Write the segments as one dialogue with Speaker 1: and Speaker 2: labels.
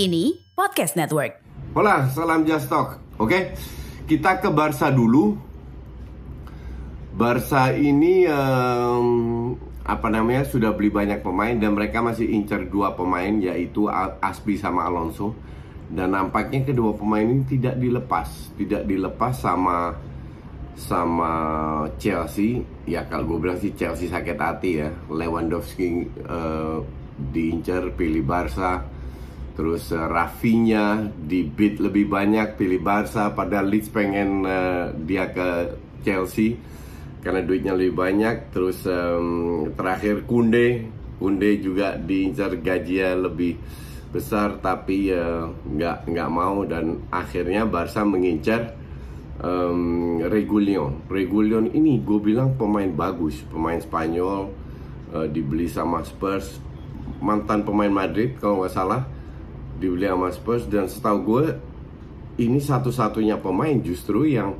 Speaker 1: Kini Podcast Network.
Speaker 2: Hola, salam Just Talk. Oke, kita ke Barca dulu. Barca ini em, apa namanya sudah beli banyak pemain dan mereka masih incar dua pemain yaitu Aspi sama Alonso. Dan nampaknya kedua pemain ini tidak dilepas, tidak dilepas sama sama Chelsea. Ya kalau gue bilang sih Chelsea sakit hati ya. Lewandowski eh, diincar pilih Barca. Terus uh, Rafinya di bid lebih banyak pilih Barca padahal Leeds pengen eh, dia ke Chelsea karena duitnya lebih banyak. Terus em, terakhir Kunde, Kunde juga diincar gajinya lebih besar tapi eh, nggak nggak mau dan akhirnya Barca mengincar em, Regulion. Regulion ini gue bilang pemain bagus, pemain Spanyol eh, dibeli sama Spurs, mantan pemain Madrid kalau nggak salah dibeli sama Spurs dan setahu gue ini satu-satunya pemain justru yang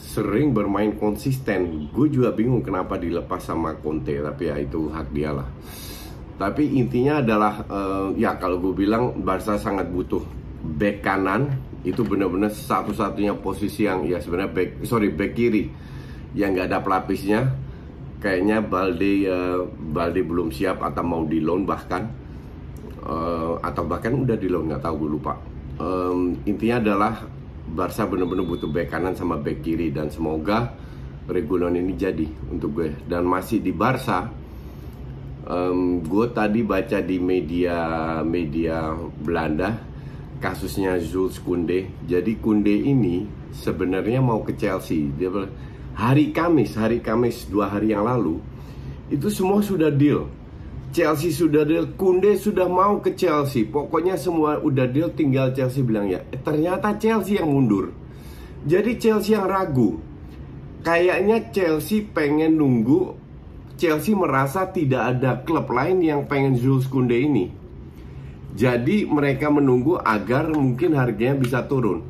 Speaker 2: sering bermain konsisten. Gue juga bingung kenapa dilepas sama Conte, tapi ya itu hak dia lah. Tapi intinya adalah eh, ya kalau gue bilang Barca sangat butuh back kanan itu benar-benar satu-satunya posisi yang ya sebenarnya back sorry back kiri yang nggak ada pelapisnya. Kayaknya Balde eh, Balde belum siap atau mau di loan bahkan Eh, atau bahkan udah di loan nggak tahu gue lupa. Em, intinya adalah Barca benar-benar butuh back kanan sama back kiri dan semoga Regulon ini jadi untuk gue dan masih di Barca. em, gue tadi baca di media media Belanda kasusnya Jules Kounde. Jadi Kounde ini sebenarnya mau ke Chelsea. Dia hari Kamis, hari Kamis dua hari yang lalu itu semua sudah deal. Chelsea sudah deal, Kunde sudah mau ke Chelsea. Pokoknya semua udah deal, tinggal Chelsea bilang ya. Eh, ternyata Chelsea yang mundur. Jadi Chelsea yang ragu. Kayaknya Chelsea pengen nunggu. Chelsea merasa tidak ada klub lain yang pengen Jules Kunde ini. Jadi mereka menunggu agar mungkin harganya bisa turun.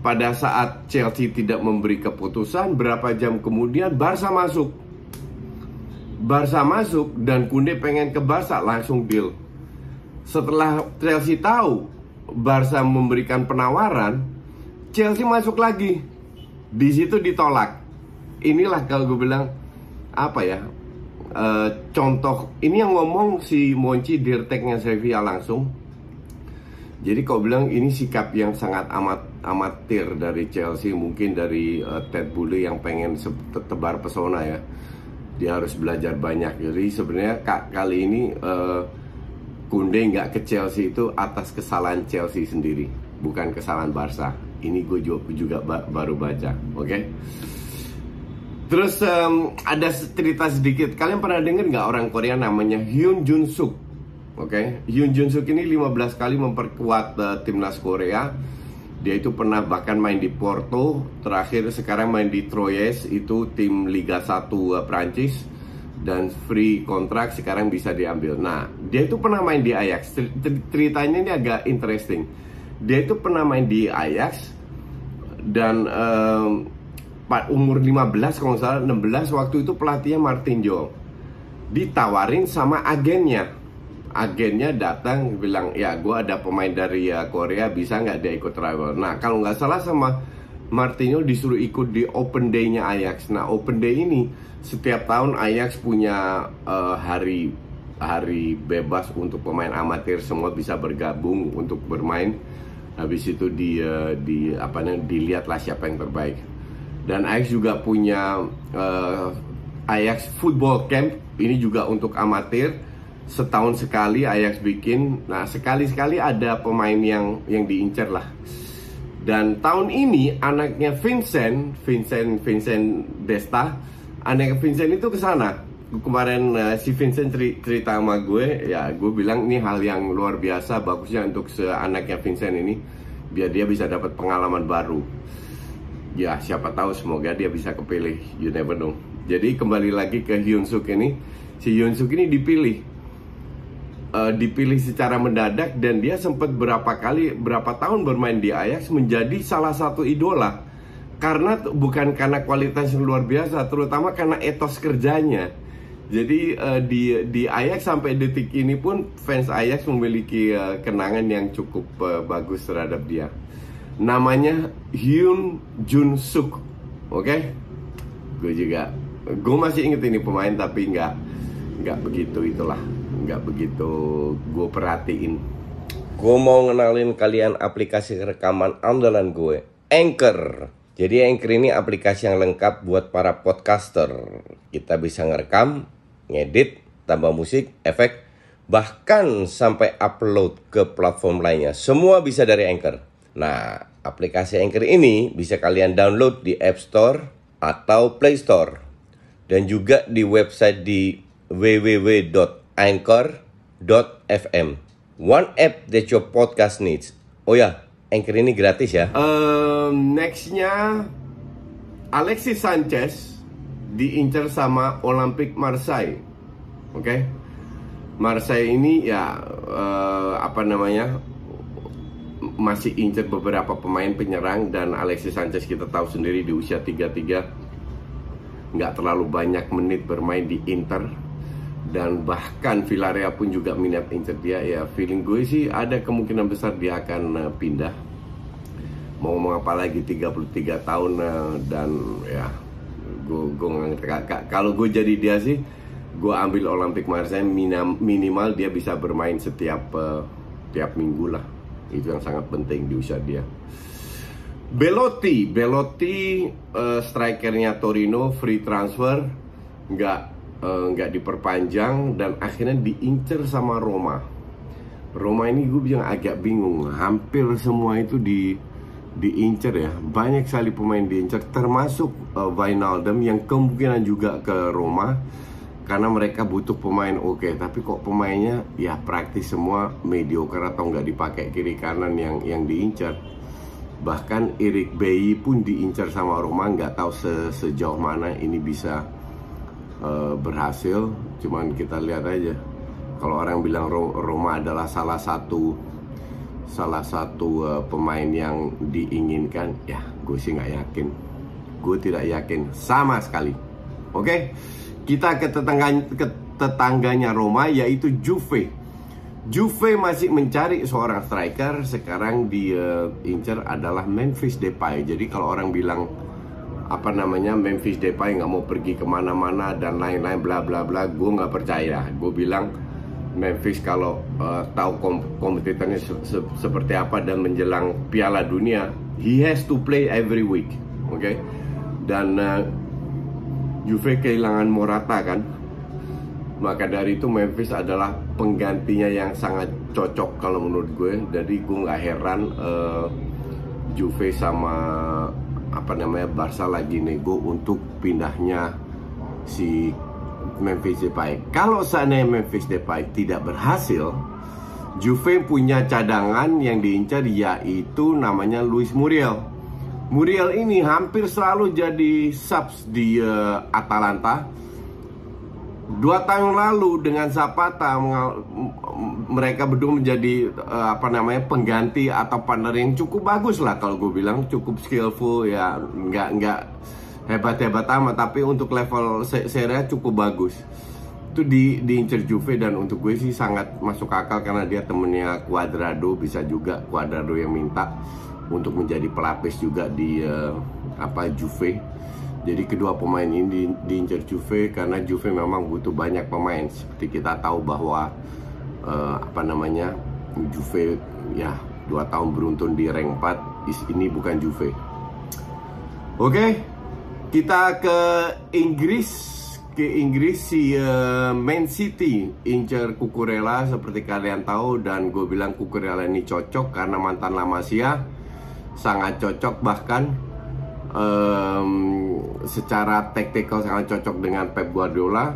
Speaker 2: Pada saat Chelsea tidak memberi keputusan, berapa jam kemudian Barca masuk. Barca masuk dan Kunde pengen ke Barca langsung deal. Setelah Chelsea tahu Barca memberikan penawaran, Chelsea masuk lagi. Di situ ditolak. Inilah kalau gue bilang apa ya? eh, contoh ini yang ngomong si Monchi dirteknya Sevilla langsung. Jadi kau bilang ini sikap yang sangat amat amatir dari Chelsea mungkin dari eh, Ted Bolle yang pengen tebar pesona ya dia harus belajar banyak. Jadi sebenarnya ka- kali ini eh, Kunde nggak ke Chelsea itu atas kesalahan Chelsea sendiri, bukan kesalahan Barca. Ini gue juga, juga ba- baru baca, oke? Terus em, ada cerita sedikit. Kalian pernah dengar nggak orang Korea namanya Hyun Jun Suk? Oke, Hyun Jun Suk ini 15 kali memperkuat eh, timnas Korea. Dia itu pernah bahkan main di Porto, terakhir sekarang main di Troyes itu tim Liga 1 eh, Prancis dan free kontrak sekarang bisa diambil. Nah, dia itu pernah main di Ajax. Cer- cer- Ceritanya ini agak interesting. Dia itu pernah main di Ajax dan pa- umur 15 kalau nggak salah 16 waktu itu pelatihnya Martin Jol ditawarin sama agennya agennya datang bilang ya gue ada pemain dari ya, Korea bisa nggak dia ikut travel? Nah kalau nggak salah sama Martino disuruh ikut di Open Day-nya Ajax. Nah Open Day ini setiap tahun Ajax punya eh, hari hari bebas untuk pemain amatir semua bisa bergabung untuk bermain. Habis itu di uh, di apa namanya dilihatlah siapa yang terbaik. Dan Ajax juga punya uh, Ajax Football Camp ini juga untuk amatir setahun sekali Ajax bikin nah sekali sekali ada pemain yang yang diincar lah dan tahun ini anaknya Vincent, Vincent, Vincent Desta, anaknya Vincent itu ke sana. Kemarin uh, si Vincent cerita sama gue, ya gue bilang ini hal yang luar biasa, bagusnya untuk seanaknya Vincent ini, biar dia bisa dapat pengalaman baru. Ya siapa tahu semoga dia bisa kepilih, you never know. Jadi kembali lagi ke Hyun Suk ini, si Hyun Suk ini dipilih uh, dipilih secara mendadak dan dia sempat berapa kali berapa tahun bermain di Ajax menjadi salah satu idola. Karena bukan karena kualitas yang luar biasa terutama karena etos kerjanya. Jadi uh, di di Ajax sampai detik ini pun fans Ajax memiliki uh, kenangan yang cukup uh, bagus terhadap dia. Namanya Hyun Jun Suk oke? Okay? gue juga gue masih inget ini pemain tapi nggak nggak begitu itulah nggak begitu gue perhatiin. Gue mau ngenalin kalian aplikasi rekaman andalan gue, Anchor. Jadi Anchor ini aplikasi yang lengkap buat para podcaster. Kita bisa ngerekam, ngedit, tambah musik, efek, bahkan sampai upload ke platform lainnya. Semua bisa dari Anchor. Nah, aplikasi Anchor ini bisa kalian download di App Store atau Play Store. Dan juga di website di www anchor.fm. One app that your podcast needs. Oh ya, Anchor ini gratis ya. Um, nextnya Alexis Sanchez diincar sama Olympique Marseille. Oke. Okay? Marseille ini ya uh, apa namanya? masih incer beberapa pemain penyerang dan Alexis Sanchez kita tahu sendiri di usia 33 nggak terlalu banyak menit bermain di Inter dan bahkan Villarreal pun juga minat incer dia ya feeling gue sih ada kemungkinan besar dia akan uh, pindah. Mau ngomong apa lagi 33 tahun uh, dan ya gue gue kalau gue jadi dia sih gue ambil Olympic Marseille minimal dia bisa bermain setiap uh, tiap minggu lah. Itu yang sangat penting di usia dia. Belotti Belotti uh, strikernya Torino free transfer. Nggak nggak uh, diperpanjang dan akhirnya diincer sama Roma. Roma ini gue bilang agak bingung, hampir semua itu di diincer ya. Banyak sekali pemain diincer termasuk uh, Wijnaldum yang kemungkinan juga ke Roma karena mereka butuh pemain oke, okay. tapi kok pemainnya ya praktis semua mediocre atau nggak dipakai kiri kanan yang yang diincar. Bahkan Erik Bayi pun diincar sama Roma, nggak tahu se sejauh mana ini bisa uh, berhasil cuman kita lihat aja. Kalau orang bilang Roma adalah salah satu salah satu uh, pemain yang diinginkan ya gue sih nggak yakin. Gue tidak yakin sama sekali. Oke? Okay? kita ke tetangga ke tetangganya Roma yaitu Juve. Juve masih mencari seorang striker sekarang dia incer adalah Memphis Depay. Jadi kalau orang bilang apa namanya Memphis Depay nggak mau pergi ke mana-mana dan lain-lain bla bla bla gue nggak percaya. Gue bilang Memphis kalau uh, tahu kom kompetitornya se se seperti apa dan menjelang Piala Dunia he has to play every week oke? Okay? dan uh, Juve kehilangan Morata kan? Maka dari itu Memphis adalah penggantinya yang sangat cocok kalau menurut gue. Jadi gue nggak heran uh, Juve sama apa namanya Barca lagi nego untuk pindahnya si Memphis Depay. Kalau seandainya Memphis Depay tidak berhasil, Juve punya cadangan yang diincar yaitu namanya Luis Muriel. Muriel ini hampir selalu jadi subs di uh, Atalanta dua tahun lalu dengan Zapata mereka berdua menjadi uh, apa namanya pengganti atau partner yang cukup bagus lah kalau gue bilang. Cukup skillful ya nggak nggak hebat hebat amat tapi untuk level seri cukup bagus. Itu di diincer Juve dan untuk gue sih sangat masuk akal karena dia temennya Cuadrado bisa juga Cuadrado yang minta untuk menjadi pelapis juga di uh, apa Juve Jadi kedua pemain ini di, diincar Juve karena Juve memang butuh banyak pemain. Seperti kita tahu bahwa uh, apa namanya Juve ya dua tahun beruntun di rank 4 ini bukan Juve. Oke, kita ke Inggris ke Inggris si uh, Man City incer Kukurela seperti kalian tahu dan gue bilang Kukurela ini cocok karena mantan Lamasia sangat cocok bahkan um, secara taktikal sangat cocok dengan Pep Guardiola.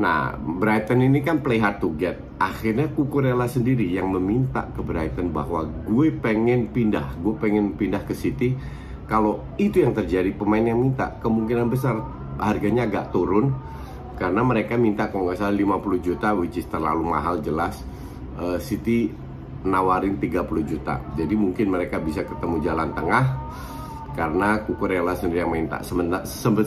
Speaker 2: Nah, Brighton ini kan play hard to get. Akhirnya Kukurela sendiri yang meminta ke Brighton bahwa gue pengen pindah, gue pengen pindah ke City. Kalau itu yang terjadi, pemain yang minta kemungkinan besar harganya agak turun karena mereka minta kalau nggak salah 50 juta, which is terlalu mahal jelas. Uh, City nawarin 30 juta. Jadi mungkin mereka bisa ketemu jalan tengah karena Kukurela sendiri yang minta.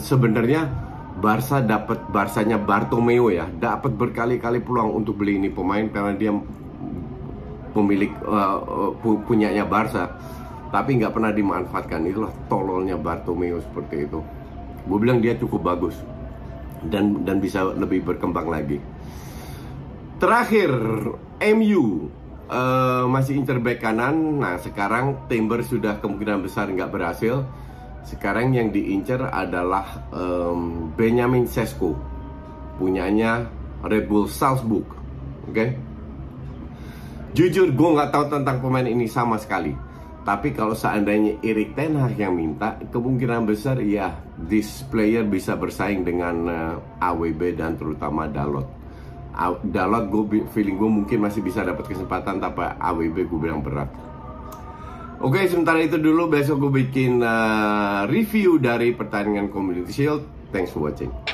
Speaker 2: Sebenarnya Barca dapat Barsanya Bartomeu ya, dapat berkali-kali peluang untuk beli ini pemain karena dia pemilik uh, punyanya Barca, tapi nggak pernah dimanfaatkan. Itulah tololnya Bartomeu seperti itu. Gue bilang dia cukup bagus dan dan bisa lebih berkembang lagi. Terakhir MU uh, masih incer back kanan. Nah sekarang Timber sudah kemungkinan besar nggak berhasil. Sekarang yang diincar adalah um, Benjamin Sesko, punyanya Red Bull Salzburg. Oke? Okay? Jujur gue nggak tahu tentang pemain ini sama sekali. Tapi kalau seandainya Erik Ten Hag yang minta, kemungkinan besar ya this player bisa bersaing dengan uh, eh, AWB dan terutama Dalot. Dalot gue feeling gue mungkin masih bisa dapat kesempatan tapi AWB gue bilang berat. Oke, sementara itu dulu besok gue bikin uh, review dari pertandingan Community Shield. Thanks for watching.